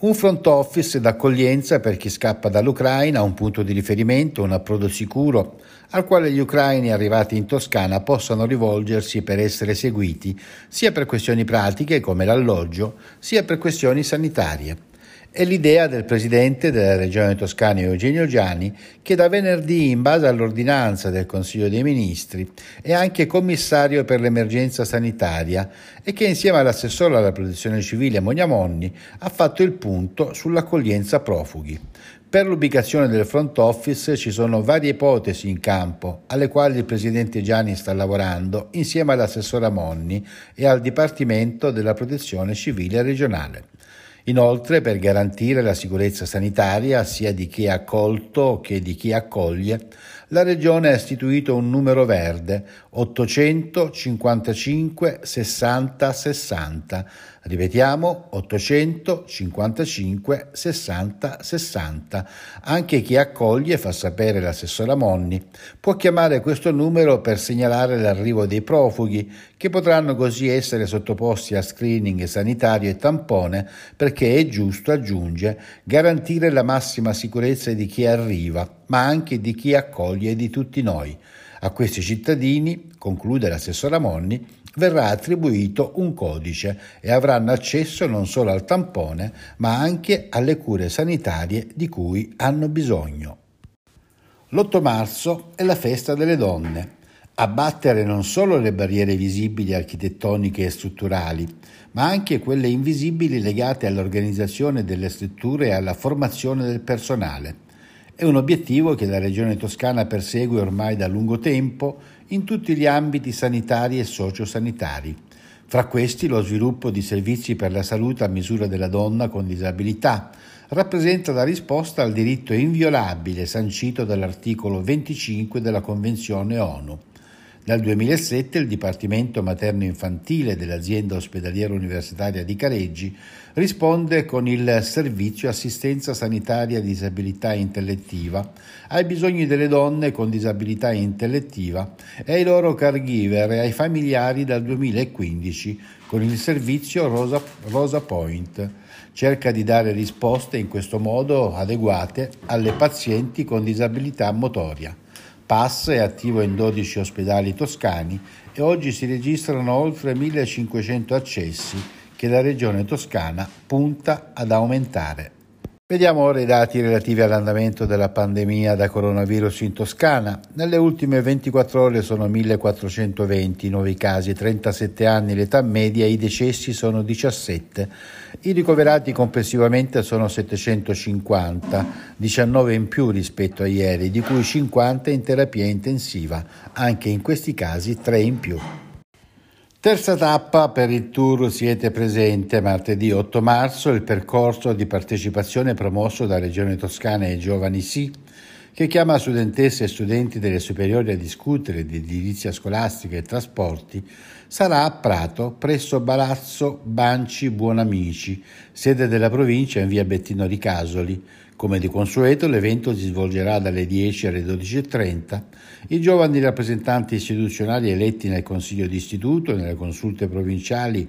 Un front office d'accoglienza per chi scappa dall'Ucraina, un punto di riferimento, un approdo sicuro al quale gli ucraini arrivati in Toscana possano rivolgersi per essere seguiti sia per questioni pratiche come l'alloggio, sia per questioni sanitarie. È l'idea del presidente della regione toscana Eugenio Giani, che da venerdì, in base all'ordinanza del Consiglio dei Ministri, è anche commissario per l'emergenza sanitaria e che insieme all'assessore alla protezione civile Monia Monni ha fatto il punto sull'accoglienza profughi. Per l'ubicazione del front office ci sono varie ipotesi in campo, alle quali il presidente Gianni sta lavorando insieme all'assessora Monni e al Dipartimento della Protezione Civile regionale. Inoltre, per garantire la sicurezza sanitaria sia di chi è accolto che di chi accoglie, la Regione ha istituito un numero verde 855 60 60 Ripetiamo 855 60 60. Anche chi accoglie, fa sapere l'assessora Monni, può chiamare questo numero per segnalare l'arrivo dei profughi, che potranno così essere sottoposti a screening sanitario e tampone, perché è giusto, aggiunge, garantire la massima sicurezza di chi arriva, ma anche di chi accoglie e di tutti noi. A questi cittadini, conclude l'assessora Monni, verrà attribuito un codice e avranno accesso non solo al tampone, ma anche alle cure sanitarie di cui hanno bisogno. L'8 marzo è la festa delle donne. Abbattere non solo le barriere visibili architettoniche e strutturali, ma anche quelle invisibili legate all'organizzazione delle strutture e alla formazione del personale. È un obiettivo che la Regione Toscana persegue ormai da lungo tempo in tutti gli ambiti sanitari e sociosanitari. Fra questi lo sviluppo di servizi per la salute a misura della donna con disabilità rappresenta la risposta al diritto inviolabile sancito dall'articolo 25 della Convenzione ONU. Dal 2007 il Dipartimento Materno-Infantile dell'azienda ospedaliera universitaria di Careggi risponde con il servizio assistenza sanitaria disabilità intellettiva ai bisogni delle donne con disabilità intellettiva e ai loro caregiver e ai familiari dal 2015 con il servizio Rosa, Rosa Point. Cerca di dare risposte in questo modo adeguate alle pazienti con disabilità motoria. PAS è attivo in 12 ospedali toscani e oggi si registrano oltre 1500 accessi che la regione toscana punta ad aumentare. Vediamo ora i dati relativi all'andamento della pandemia da coronavirus in Toscana. Nelle ultime 24 ore sono 1420 nuovi casi, 37 anni l'età media, i decessi sono 17. I ricoverati complessivamente sono 750, 19 in più rispetto a ieri, di cui 50 in terapia intensiva, anche in questi casi 3 in più. Terza tappa per il tour Siete Presente, martedì 8 marzo, il percorso di partecipazione promosso da Regione Toscana e Giovani Sì, che chiama studentesse e studenti delle superiori a discutere di edilizia scolastica e trasporti, sarà a Prato, presso Palazzo Banci Buonamici, sede della provincia in via Bettino Ricasoli, come di consueto l'evento si svolgerà dalle 10 alle 12.30. I giovani rappresentanti istituzionali eletti nel Consiglio d'istituto, nelle consulte provinciali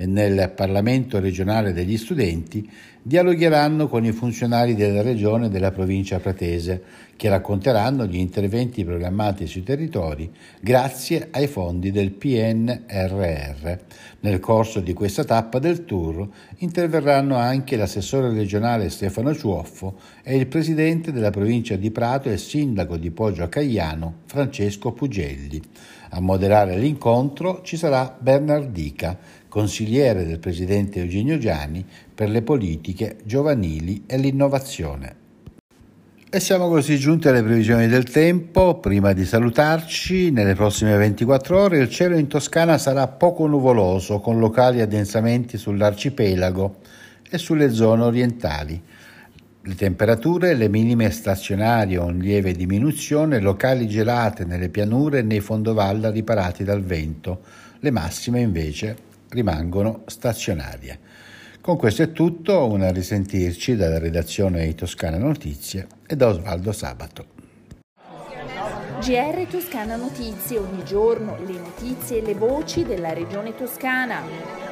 e nel Parlamento regionale degli studenti dialogheranno con i funzionari della regione e della provincia pratese, che racconteranno gli interventi programmati sui territori grazie ai fondi del PNRR. Nel corso di questa tappa del tour interverranno anche l'assessore regionale Stefano Ciuoffo e il presidente della provincia di Prato e sindaco di Poggio a Cagliano Francesco Pugelli. A moderare l'incontro ci sarà Bernardica, consigliere del presidente Eugenio Gianni per le politiche giovanili e l'innovazione. E siamo così giunti alle previsioni del tempo. Prima di salutarci, nelle prossime 24 ore il cielo in Toscana sarà poco nuvoloso, con locali addensamenti sull'arcipelago e sulle zone orientali. Le temperature, le minime stazionarie o in lieve diminuzione, locali gelate nelle pianure e nei fondovalle riparati dal vento. Le massime invece rimangono stazionarie. Con questo è tutto, una risentirci dalla redazione di Toscana Notizie e da Osvaldo Sabato. GR Toscana Notizie, ogni giorno le notizie e le voci della regione toscana.